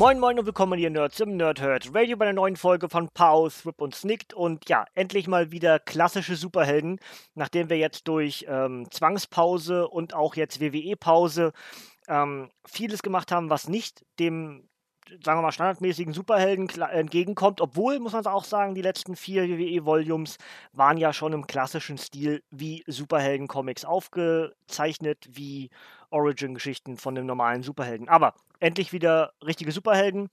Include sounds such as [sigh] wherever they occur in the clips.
Moin Moin und willkommen hier Nerds im Nerdhurt Radio bei einer neuen Folge von Pause, Rip und Snicked. Und ja, endlich mal wieder klassische Superhelden, nachdem wir jetzt durch ähm, Zwangspause und auch jetzt WWE-Pause ähm, vieles gemacht haben, was nicht dem sagen wir mal, standardmäßigen Superhelden entgegenkommt, obwohl, muss man auch sagen, die letzten vier WWE-Volumes waren ja schon im klassischen Stil wie Superhelden-Comics aufgezeichnet, wie Origin-Geschichten von dem normalen Superhelden. Aber endlich wieder richtige Superhelden.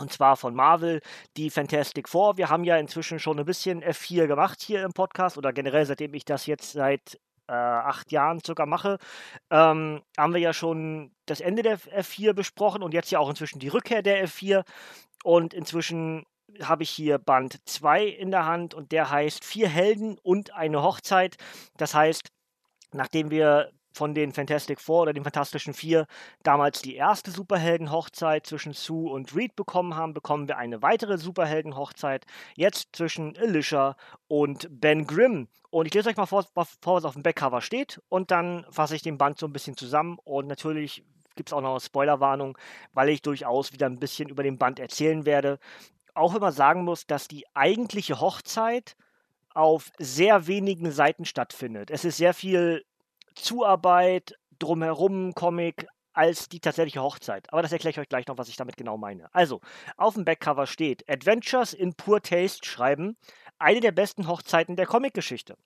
Und zwar von Marvel, die Fantastic Four. Wir haben ja inzwischen schon ein bisschen F4 gemacht hier im Podcast oder generell, seitdem ich das jetzt seit äh, acht Jahren circa mache, ähm, haben wir ja schon das Ende der F4 besprochen und jetzt ja auch inzwischen die Rückkehr der F4. Und inzwischen habe ich hier Band 2 in der Hand und der heißt Vier Helden und eine Hochzeit. Das heißt, nachdem wir von den Fantastic Four oder den Fantastischen Vier damals die erste Superhelden-Hochzeit zwischen Sue und Reed bekommen haben, bekommen wir eine weitere Superhelden-Hochzeit jetzt zwischen Alicia und Ben Grimm. Und ich lese euch mal vor, was auf dem Backcover steht und dann fasse ich den Band so ein bisschen zusammen und natürlich gibt es auch noch eine Spoilerwarnung, weil ich durchaus wieder ein bisschen über den Band erzählen werde. Auch wenn man sagen muss, dass die eigentliche Hochzeit auf sehr wenigen Seiten stattfindet. Es ist sehr viel Zuarbeit, drumherum Comic als die tatsächliche Hochzeit. Aber das erkläre ich euch gleich noch, was ich damit genau meine. Also, auf dem Backcover steht Adventures in Poor Taste schreiben, eine der besten Hochzeiten der Comicgeschichte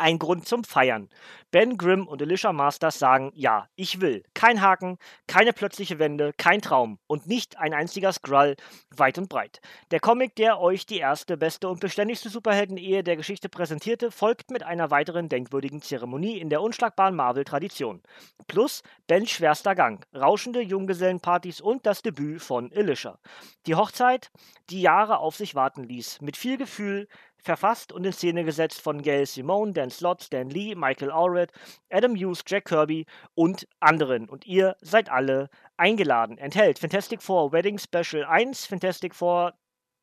ein Grund zum Feiern. Ben Grimm und Alicia Masters sagen, ja, ich will. Kein Haken, keine plötzliche Wende, kein Traum und nicht ein einziger Skrull, weit und breit. Der Comic, der euch die erste, beste und beständigste Superhelden-Ehe der Geschichte präsentierte, folgt mit einer weiteren denkwürdigen Zeremonie in der unschlagbaren Marvel-Tradition. Plus Bens schwerster Gang, rauschende Junggesellenpartys und das Debüt von Alicia. Die Hochzeit, die Jahre auf sich warten ließ, mit viel Gefühl, verfasst und in Szene gesetzt von Gail Simone, Dan Slott, Stan Lee, Michael Allred, Adam Hughes, Jack Kirby und anderen. Und ihr seid alle eingeladen. Enthält Fantastic Four Wedding Special 1, Fantastic Four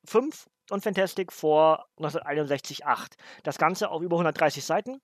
5 und Fantastic Four 1961 8. Das Ganze auf über 130 Seiten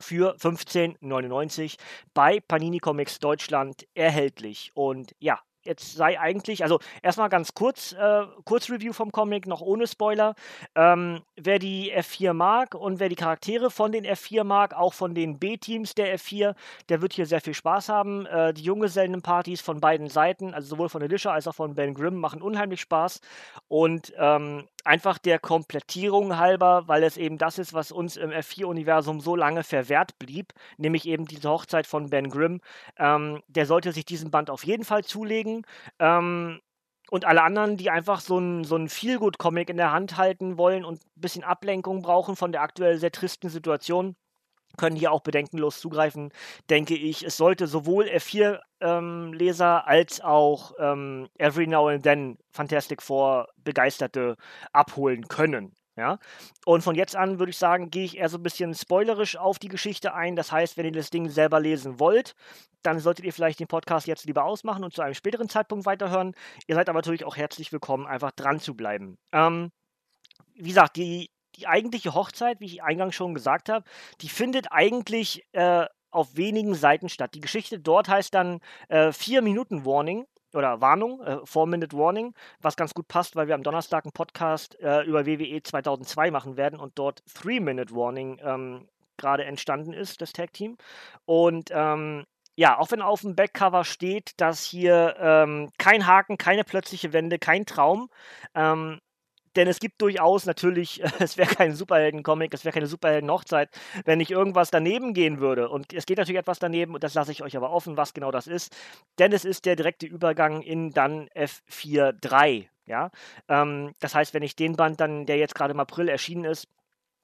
für 15,99 bei Panini Comics Deutschland erhältlich. Und ja, jetzt sei eigentlich, also erstmal ganz kurz, äh, Kurzreview vom Comic, noch ohne Spoiler. Ähm, wer die F4 mag und wer die Charaktere von den F4 mag, auch von den B-Teams der F4, der wird hier sehr viel Spaß haben. Äh, die Junggesellenpartys von beiden Seiten, also sowohl von Alicia als auch von Ben Grimm, machen unheimlich Spaß. Und ähm, einfach der Komplettierung halber, weil es eben das ist, was uns im F4-Universum so lange verwehrt blieb, nämlich eben diese Hochzeit von Ben Grimm. Ähm, der sollte sich diesen Band auf jeden Fall zulegen. Ähm, und alle anderen, die einfach so einen so Feelgood-Comic in der Hand halten wollen und ein bisschen Ablenkung brauchen von der aktuell sehr tristen Situation, können hier auch bedenkenlos zugreifen, denke ich. Es sollte sowohl F4-Leser ähm, als auch ähm, Every Now and Then Fantastic Four Begeisterte abholen können. Ja? Und von jetzt an würde ich sagen, gehe ich eher so ein bisschen spoilerisch auf die Geschichte ein. Das heißt, wenn ihr das Ding selber lesen wollt, dann solltet ihr vielleicht den Podcast jetzt lieber ausmachen und zu einem späteren Zeitpunkt weiterhören. Ihr seid aber natürlich auch herzlich willkommen, einfach dran zu bleiben. Ähm, wie gesagt, die die eigentliche Hochzeit, wie ich eingangs schon gesagt habe, die findet eigentlich äh, auf wenigen Seiten statt. Die Geschichte dort heißt dann äh, 4 Minuten Warning oder Warnung, äh, 4 Minute Warning, was ganz gut passt, weil wir am Donnerstag einen Podcast äh, über WWE 2002 machen werden und dort 3 Minute Warning ähm, gerade entstanden ist, das Tag Team. Und ähm, ja, auch wenn auf dem Backcover steht, dass hier ähm, kein Haken, keine plötzliche Wende, kein Traum, ähm, denn es gibt durchaus natürlich, [laughs] es wäre kein Superhelden-Comic, es wäre keine Superhelden-Hochzeit, wenn nicht irgendwas daneben gehen würde. Und es geht natürlich etwas daneben, und das lasse ich euch aber offen, was genau das ist. Denn es ist der direkte Übergang in dann F4.3. Ja? Ähm, das heißt, wenn ich den Band dann, der jetzt gerade im April erschienen ist,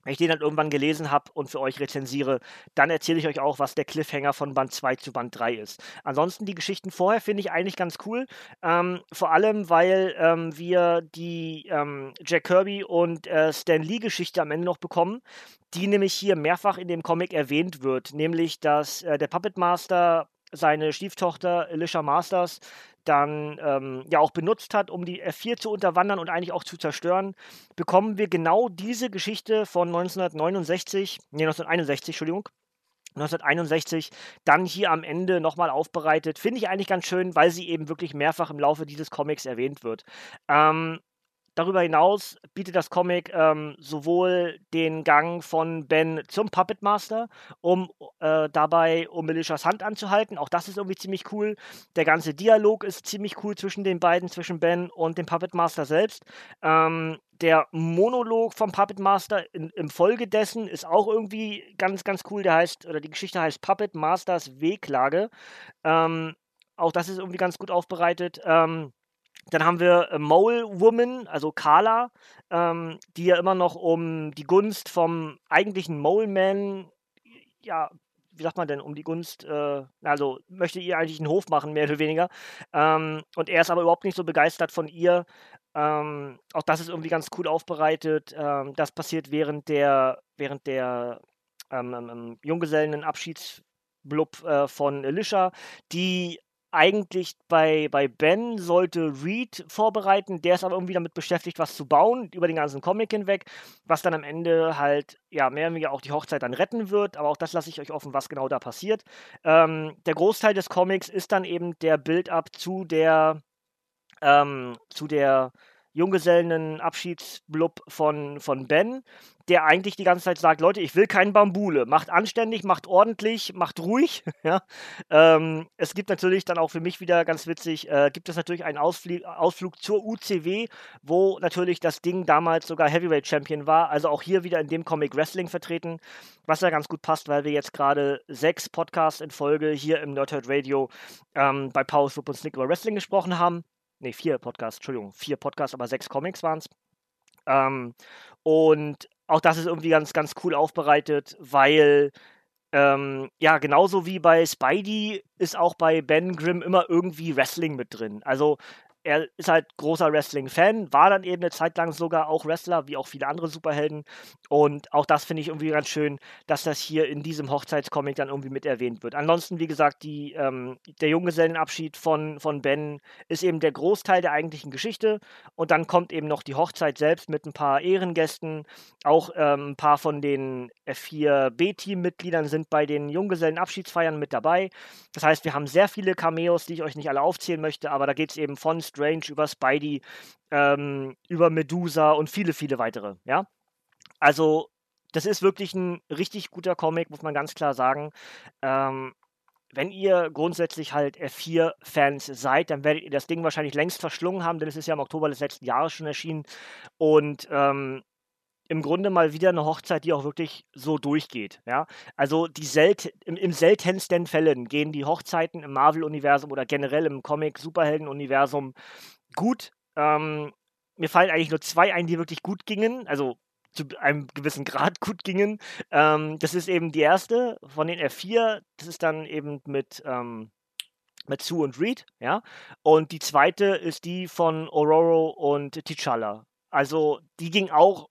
wenn ich den dann irgendwann gelesen habe und für euch rezensiere, dann erzähle ich euch auch, was der Cliffhanger von Band 2 zu Band 3 ist. Ansonsten die Geschichten vorher finde ich eigentlich ganz cool. Ähm, vor allem, weil ähm, wir die ähm, Jack Kirby und äh, Stan Lee Geschichte am Ende noch bekommen, die nämlich hier mehrfach in dem Comic erwähnt wird. Nämlich, dass äh, der Puppet Master seine Stieftochter Alicia Masters dann ähm, ja auch benutzt hat, um die F4 zu unterwandern und eigentlich auch zu zerstören, bekommen wir genau diese Geschichte von 1969, nee, 1961, Entschuldigung, 1961 dann hier am Ende nochmal aufbereitet. Finde ich eigentlich ganz schön, weil sie eben wirklich mehrfach im Laufe dieses Comics erwähnt wird. Ähm, Darüber hinaus bietet das Comic ähm, sowohl den Gang von Ben zum Puppet Master, um äh, dabei um Melishas Hand anzuhalten. Auch das ist irgendwie ziemlich cool. Der ganze Dialog ist ziemlich cool zwischen den beiden, zwischen Ben und dem Puppet Master selbst. Ähm, der Monolog vom Puppet Master in, im Folge dessen ist auch irgendwie ganz, ganz cool. Der heißt, oder die Geschichte heißt Puppet Masters Wehklage. Ähm, auch das ist irgendwie ganz gut aufbereitet. Ähm, dann haben wir äh, Mole Woman, also Carla, ähm, die ja immer noch um die Gunst vom eigentlichen Mole Man, ja, wie sagt man denn, um die Gunst, äh, also möchte ihr eigentlich einen Hof machen, mehr oder weniger. Ähm, und er ist aber überhaupt nicht so begeistert von ihr. Ähm, auch das ist irgendwie ganz cool aufbereitet. Ähm, das passiert während der, während der ähm, ähm, Junggesellenabschiedsblub äh, von Alicia, die eigentlich bei, bei Ben sollte Reed vorbereiten, der ist aber irgendwie damit beschäftigt, was zu bauen, über den ganzen Comic hinweg, was dann am Ende halt, ja, mehr oder weniger auch die Hochzeit dann retten wird, aber auch das lasse ich euch offen, was genau da passiert. Ähm, der Großteil des Comics ist dann eben der Build-up zu der, ähm, zu der Junggesellenabschiedsblub von, von Ben, der eigentlich die ganze Zeit sagt, Leute, ich will keinen Bambule. Macht anständig, macht ordentlich, macht ruhig. [laughs] ja. Ähm, es gibt natürlich dann auch für mich wieder ganz witzig, äh, gibt es natürlich einen Ausfl Ausflug zur UCW, wo natürlich das Ding damals sogar Heavyweight Champion war. Also auch hier wieder in dem Comic Wrestling vertreten, was ja ganz gut passt, weil wir jetzt gerade sechs Podcasts in Folge hier im Nerdhurt Radio ähm, bei Power Soup und Snick über Wrestling gesprochen haben nee, vier Podcasts, Entschuldigung, vier Podcasts, aber sechs Comics waren es. Ähm, und auch das ist irgendwie ganz, ganz cool aufbereitet, weil ähm, ja, genauso wie bei Spidey ist auch bei Ben Grimm immer irgendwie Wrestling mit drin. Also er ist halt großer Wrestling-Fan, war dann eben eine Zeit lang sogar auch Wrestler, wie auch viele andere Superhelden. Und auch das finde ich irgendwie ganz schön, dass das hier in diesem Hochzeitscomic dann irgendwie mit erwähnt wird. Ansonsten, wie gesagt, die, ähm, der Junggesellenabschied von, von Ben ist eben der Großteil der eigentlichen Geschichte. Und dann kommt eben noch die Hochzeit selbst mit ein paar Ehrengästen. Auch ähm, ein paar von den F4B-Team-Mitgliedern sind bei den Junggesellenabschiedsfeiern mit dabei. Das heißt, wir haben sehr viele Cameos, die ich euch nicht alle aufzählen möchte, aber da geht es eben von Strange über Spidey, ähm, über Medusa und viele, viele weitere, ja. Also, das ist wirklich ein richtig guter Comic, muss man ganz klar sagen. Ähm, wenn ihr grundsätzlich halt F4-Fans seid, dann werdet ihr das Ding wahrscheinlich längst verschlungen haben, denn es ist ja im Oktober des letzten Jahres schon erschienen. Und ähm, im Grunde mal wieder eine Hochzeit, die auch wirklich so durchgeht. Ja? Also die selt im, im seltensten Fällen gehen die Hochzeiten im Marvel-Universum oder generell im Comic-Superhelden-Universum gut. Ähm, mir fallen eigentlich nur zwei ein, die wirklich gut gingen. Also zu einem gewissen Grad [laughs] gut gingen. Ähm, das ist eben die erste von den F4. Das ist dann eben mit, ähm, mit Sue und Reed, ja. Und die zweite ist die von Aurora und T'Challa. Also die ging auch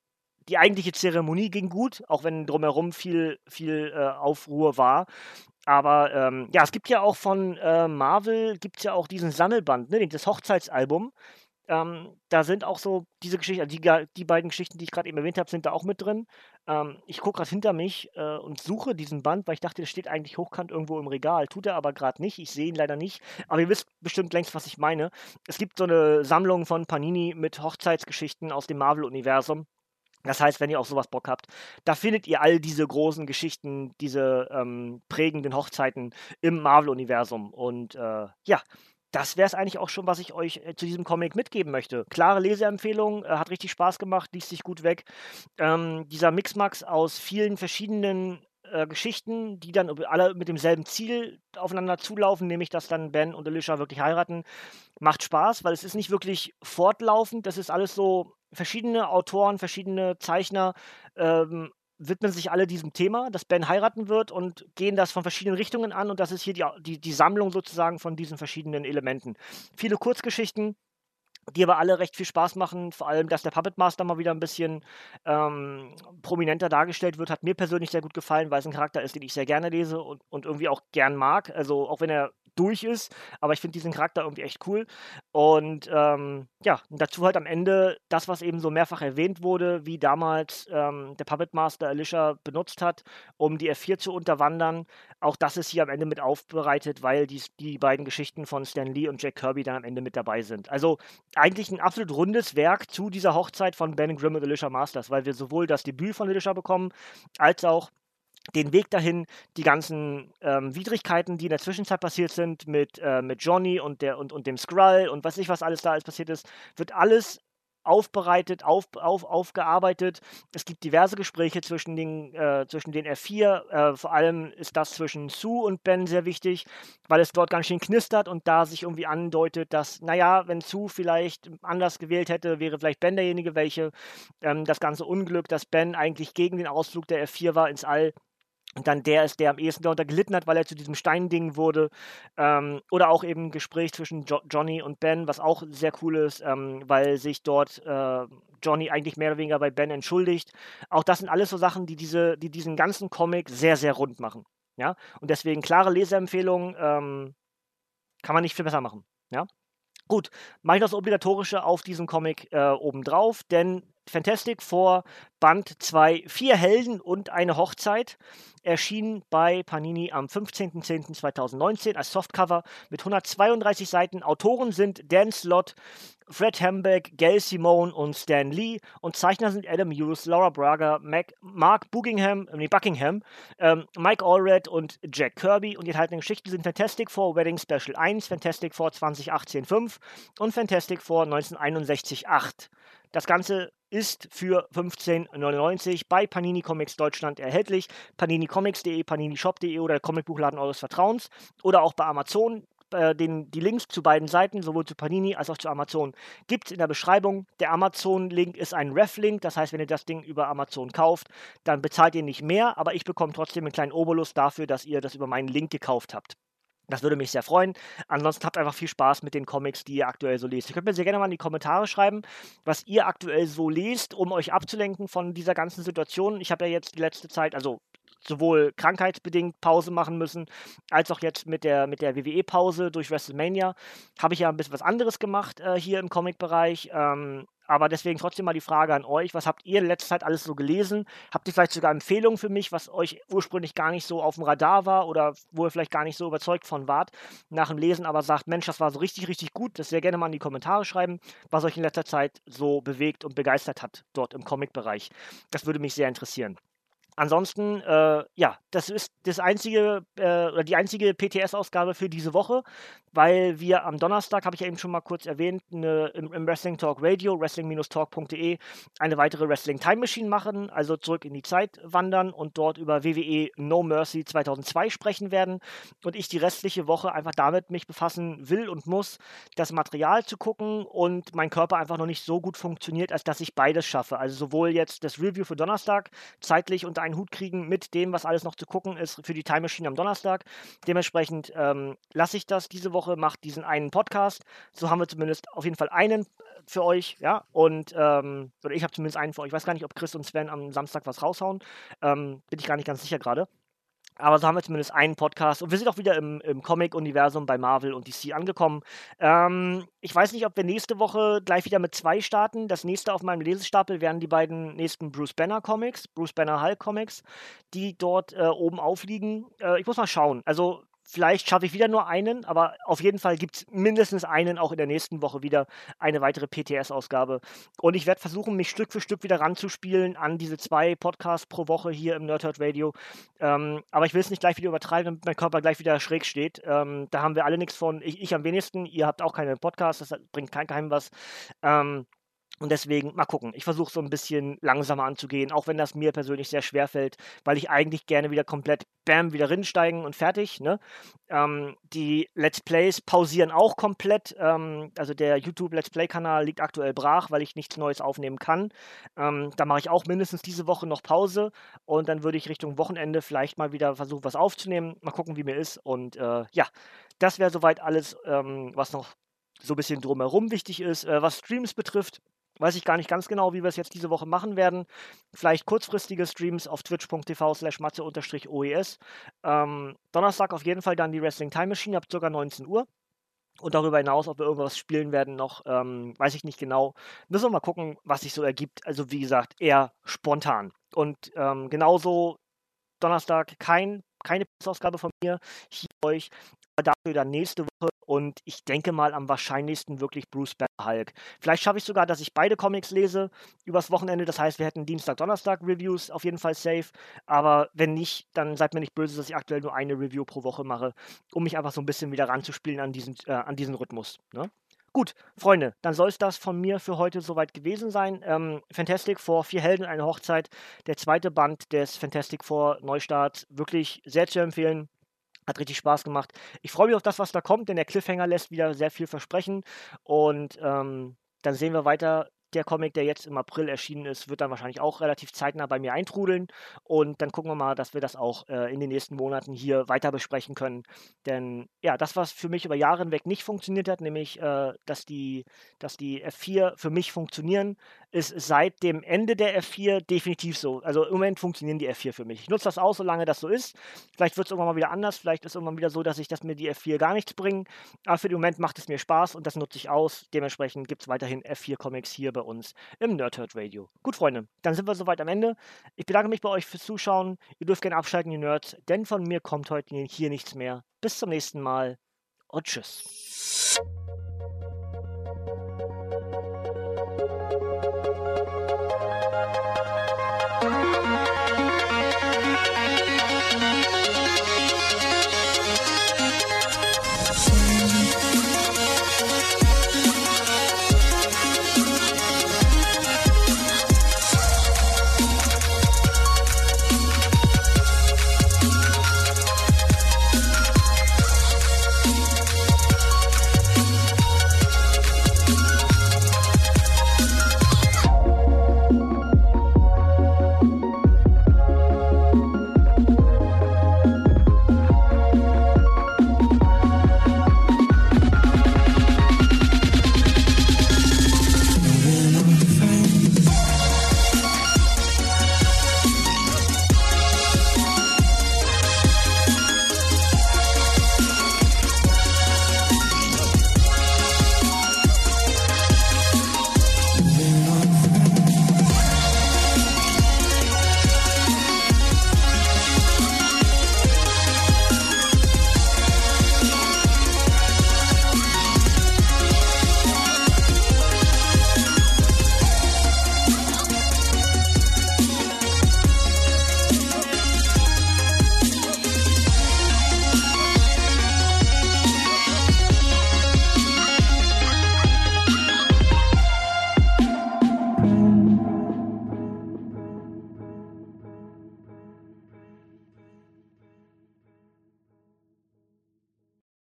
die eigentliche Zeremonie ging gut, auch wenn drumherum viel, viel äh, Aufruhr war. Aber ähm, ja, es gibt ja auch von äh, Marvel, gibt ja auch diesen Sammelband, ne, das Hochzeitsalbum. Ähm, da sind auch so diese Geschichten, also die, die beiden Geschichten, die ich gerade eben erwähnt habe, sind da auch mit drin. Ähm, ich gucke gerade hinter mich äh, und suche diesen Band, weil ich dachte, der steht eigentlich hochkant irgendwo im Regal. Tut er aber gerade nicht. Ich sehe ihn leider nicht. Aber ihr wisst bestimmt längst, was ich meine. Es gibt so eine Sammlung von Panini mit Hochzeitsgeschichten aus dem Marvel-Universum. Das heißt, wenn ihr auf sowas Bock habt, da findet ihr all diese großen Geschichten, diese ähm, prägenden Hochzeiten im Marvel-Universum. Und äh, ja, das wäre es eigentlich auch schon, was ich euch äh, zu diesem Comic mitgeben möchte. Klare Leseempfehlung, äh, hat richtig Spaß gemacht, liest sich gut weg. Ähm, dieser Mixmax aus vielen verschiedenen äh, Geschichten, die dann alle mit demselben Ziel aufeinander zulaufen, nämlich dass dann Ben und Alicia wirklich heiraten, macht Spaß, weil es ist nicht wirklich fortlaufend, das ist alles so verschiedene Autoren, verschiedene Zeichner ähm, widmen sich alle diesem Thema, dass Ben heiraten wird und gehen das von verschiedenen Richtungen an und das ist hier die, die, die Sammlung sozusagen von diesen verschiedenen Elementen. Viele Kurzgeschichten, die aber alle recht viel Spaß machen. Vor allem, dass der Puppet Master mal wieder ein bisschen ähm, prominenter dargestellt wird, hat mir persönlich sehr gut gefallen, weil es ein Charakter ist, den ich sehr gerne lese und, und irgendwie auch gern mag. Also auch wenn er durch ist. Aber ich finde diesen Charakter irgendwie echt cool. Und ähm, ja, dazu halt am Ende das, was eben so mehrfach erwähnt wurde, wie damals ähm, der Puppet Master Alicia benutzt hat, um die F4 zu unterwandern. Auch das ist hier am Ende mit aufbereitet, weil die, die beiden Geschichten von Stan Lee und Jack Kirby dann am Ende mit dabei sind. Also eigentlich ein absolut rundes Werk zu dieser Hochzeit von Ben Grimm und Alicia Masters, weil wir sowohl das Debüt von Alicia bekommen, als auch den Weg dahin, die ganzen ähm, Widrigkeiten, die in der Zwischenzeit passiert sind, mit, äh, mit Johnny und, der, und, und dem Skrull und was ich, was alles da alles passiert ist, wird alles aufbereitet, auf, auf, aufgearbeitet. Es gibt diverse Gespräche zwischen den, äh, zwischen den F4. Äh, vor allem ist das zwischen Sue und Ben sehr wichtig, weil es dort ganz schön knistert und da sich irgendwie andeutet, dass, naja, wenn Sue vielleicht anders gewählt hätte, wäre vielleicht Ben derjenige, welche ähm, das ganze Unglück, dass Ben eigentlich gegen den Ausflug der F4 war ins All, dann der ist, der am ehesten darunter gelitten hat, weil er zu diesem Steinding wurde. Ähm, oder auch eben ein Gespräch zwischen jo Johnny und Ben, was auch sehr cool ist, ähm, weil sich dort äh, Johnny eigentlich mehr oder weniger bei Ben entschuldigt. Auch das sind alles so Sachen, die, diese, die diesen ganzen Comic sehr, sehr rund machen. Ja? Und deswegen klare Leseempfehlung, ähm, kann man nicht viel besser machen. Ja? Gut, mache ich das Obligatorische auf diesem Comic äh, obendrauf, denn Fantastic Four Band 2, vier Helden und eine Hochzeit, erschien bei Panini am 15.10.2019 als Softcover mit 132 Seiten. Autoren sind Dan Slott, Fred Hambeck, Gail Simone und Stan Lee und Zeichner sind Adam Hughes, Laura Braga, Mac, Mark Buckingham, nee, Buckingham ähm, Mike Allred und Jack Kirby und die enthaltenen Geschichten sind Fantastic Four Wedding Special 1, Fantastic Four 2018 5 und Fantastic Four 1961 8. Das Ganze ist für 15,99 bei Panini Comics Deutschland erhältlich. paninicomics.de, paninishop.de oder der Comicbuchladen eures Vertrauens oder auch bei Amazon. Äh, den, die Links zu beiden Seiten, sowohl zu Panini als auch zu Amazon, gibt es in der Beschreibung. Der Amazon-Link ist ein Ref-Link, das heißt, wenn ihr das Ding über Amazon kauft, dann bezahlt ihr nicht mehr, aber ich bekomme trotzdem einen kleinen Obolus dafür, dass ihr das über meinen Link gekauft habt. Das würde mich sehr freuen. Ansonsten habt einfach viel Spaß mit den Comics, die ihr aktuell so lest. Ihr könnt mir sehr gerne mal in die Kommentare schreiben, was ihr aktuell so lest, um euch abzulenken von dieser ganzen Situation. Ich habe ja jetzt die letzte Zeit, also sowohl krankheitsbedingt Pause machen müssen, als auch jetzt mit der, mit der WWE-Pause durch WrestleMania, habe ich ja ein bisschen was anderes gemacht äh, hier im Comic-Bereich. Ähm, aber deswegen trotzdem mal die Frage an euch, was habt ihr in letzter Zeit alles so gelesen? Habt ihr vielleicht sogar Empfehlungen für mich, was euch ursprünglich gar nicht so auf dem Radar war oder wo ihr vielleicht gar nicht so überzeugt von wart, nach dem Lesen aber sagt, Mensch, das war so richtig, richtig gut, das sehr gerne mal in die Kommentare schreiben, was euch in letzter Zeit so bewegt und begeistert hat dort im Comic-Bereich. Das würde mich sehr interessieren. Ansonsten, äh, ja, das ist das einzige äh, die einzige PTS-Ausgabe für diese Woche, weil wir am Donnerstag, habe ich ja eben schon mal kurz erwähnt, eine, im, im Wrestling Talk Radio, wrestling-talk.de, eine weitere Wrestling Time Machine machen, also zurück in die Zeit wandern und dort über WWE No Mercy 2002 sprechen werden und ich die restliche Woche einfach damit mich befassen will und muss, das Material zu gucken und mein Körper einfach noch nicht so gut funktioniert, als dass ich beides schaffe. Also sowohl jetzt das Review für Donnerstag zeitlich unter einen Hut kriegen mit dem, was alles noch zu gucken ist für die Time Machine am Donnerstag. Dementsprechend ähm, lasse ich das diese Woche, mache diesen einen Podcast. So haben wir zumindest auf jeden Fall einen äh, für euch, ja. Und ähm, oder ich habe zumindest einen für euch. Ich weiß gar nicht, ob Chris und Sven am Samstag was raushauen. Ähm, bin ich gar nicht ganz sicher gerade. Aber so haben wir zumindest einen Podcast. Und wir sind auch wieder im, im Comic-Universum bei Marvel und DC angekommen. Ähm, ich weiß nicht, ob wir nächste Woche gleich wieder mit zwei starten. Das nächste auf meinem Lesestapel wären die beiden nächsten Bruce Banner Comics, Bruce Banner Hulk Comics, die dort äh, oben aufliegen. Äh, ich muss mal schauen. Also Vielleicht schaffe ich wieder nur einen, aber auf jeden Fall gibt es mindestens einen auch in der nächsten Woche wieder eine weitere PTS-Ausgabe. Und ich werde versuchen, mich Stück für Stück wieder ranzuspielen an diese zwei Podcasts pro Woche hier im Nerdhurt Radio. Ähm, aber ich will es nicht gleich wieder übertreiben, damit mein Körper gleich wieder schräg steht. Ähm, da haben wir alle nichts von. Ich, ich, am wenigsten. Ihr habt auch keine Podcasts, das bringt kein Geheim was. Ähm, Und deswegen mal gucken. Ich versuche so ein bisschen langsamer anzugehen, auch wenn das mir persönlich sehr schwer fällt, weil ich eigentlich gerne wieder komplett bam, wieder rinsteigen und fertig, ne? Ähm, die Let's Plays pausieren auch komplett. Ähm, also der YouTube Let's Play-Kanal liegt aktuell brach, weil ich nichts Neues aufnehmen kann. Ähm, da mache ich auch mindestens diese Woche noch Pause und dann würde ich Richtung Wochenende vielleicht mal wieder versuchen, was aufzunehmen. Mal gucken, wie mir ist. Und äh, ja, das wäre soweit alles, ähm, was noch so ein bisschen drumherum wichtig ist. Äh, was Streams betrifft, Weiß ich gar nicht ganz genau, wie wir es jetzt diese Woche machen werden. Vielleicht kurzfristige Streams auf twitch.tv slash matze-oes. Ähm, Donnerstag auf jeden Fall dann die Wrestling Time Machine ab ca. 19 Uhr. Und darüber hinaus, ob wir irgendwas spielen werden noch, ähm, weiß ich nicht genau. Müssen wir mal gucken, was sich so ergibt. Also wie gesagt, eher spontan. Und ähm, genauso Donnerstag kein, keine Ausgabe von mir hier euch dafür dann nächste Woche und ich denke mal am wahrscheinlichsten wirklich Bruce Banner Hulk. Vielleicht schaffe ich sogar, dass ich beide Comics lese übers Wochenende. Das heißt, wir hätten Dienstag, Donnerstag Reviews auf jeden Fall safe. Aber wenn nicht, dann seid mir nicht böse, dass ich aktuell nur eine Review pro Woche mache, um mich einfach so ein bisschen wieder ranzuspielen an diesen, äh, an diesen Rhythmus. Ne? Gut, Freunde, dann soll es das von mir für heute soweit gewesen sein. Ähm, Fantastic Four, vier Helden, eine Hochzeit. Der zweite Band des Fantastic Four Neustarts. Wirklich sehr zu empfehlen. Hat richtig Spaß gemacht. Ich freue mich auf das, was da kommt, denn der Cliffhanger lässt wieder sehr viel versprechen. Und ähm, dann sehen wir weiter, der Comic, der jetzt im April erschienen ist, wird dann wahrscheinlich auch relativ zeitnah bei mir eintrudeln. Und dann gucken wir mal, dass wir das auch äh, in den nächsten Monaten hier weiter besprechen können. Denn ja, das, was für mich über Jahre hinweg nicht funktioniert hat, nämlich, äh, dass, die, dass die F4 für mich funktionieren, ist seit dem Ende der F4 definitiv so. Also im Moment funktionieren die F4 für mich. Ich nutze das auch, solange das so ist. Vielleicht wird es irgendwann mal wieder anders. Vielleicht ist es irgendwann wieder so, dass ich, dass mir die F4 gar nichts bringen. Aber für den Moment macht es mir Spaß und das nutze ich aus. Dementsprechend gibt es weiterhin F4-Comics hier bei uns im Nerdhurt Radio. Gut, Freunde, dann sind wir soweit am Ende. Ich bedanke mich bei euch fürs Zuschauen. Ihr dürft gerne abschalten, ihr Nerds, denn von mir kommt heute hier nichts mehr. Bis zum nächsten Mal und tschüss.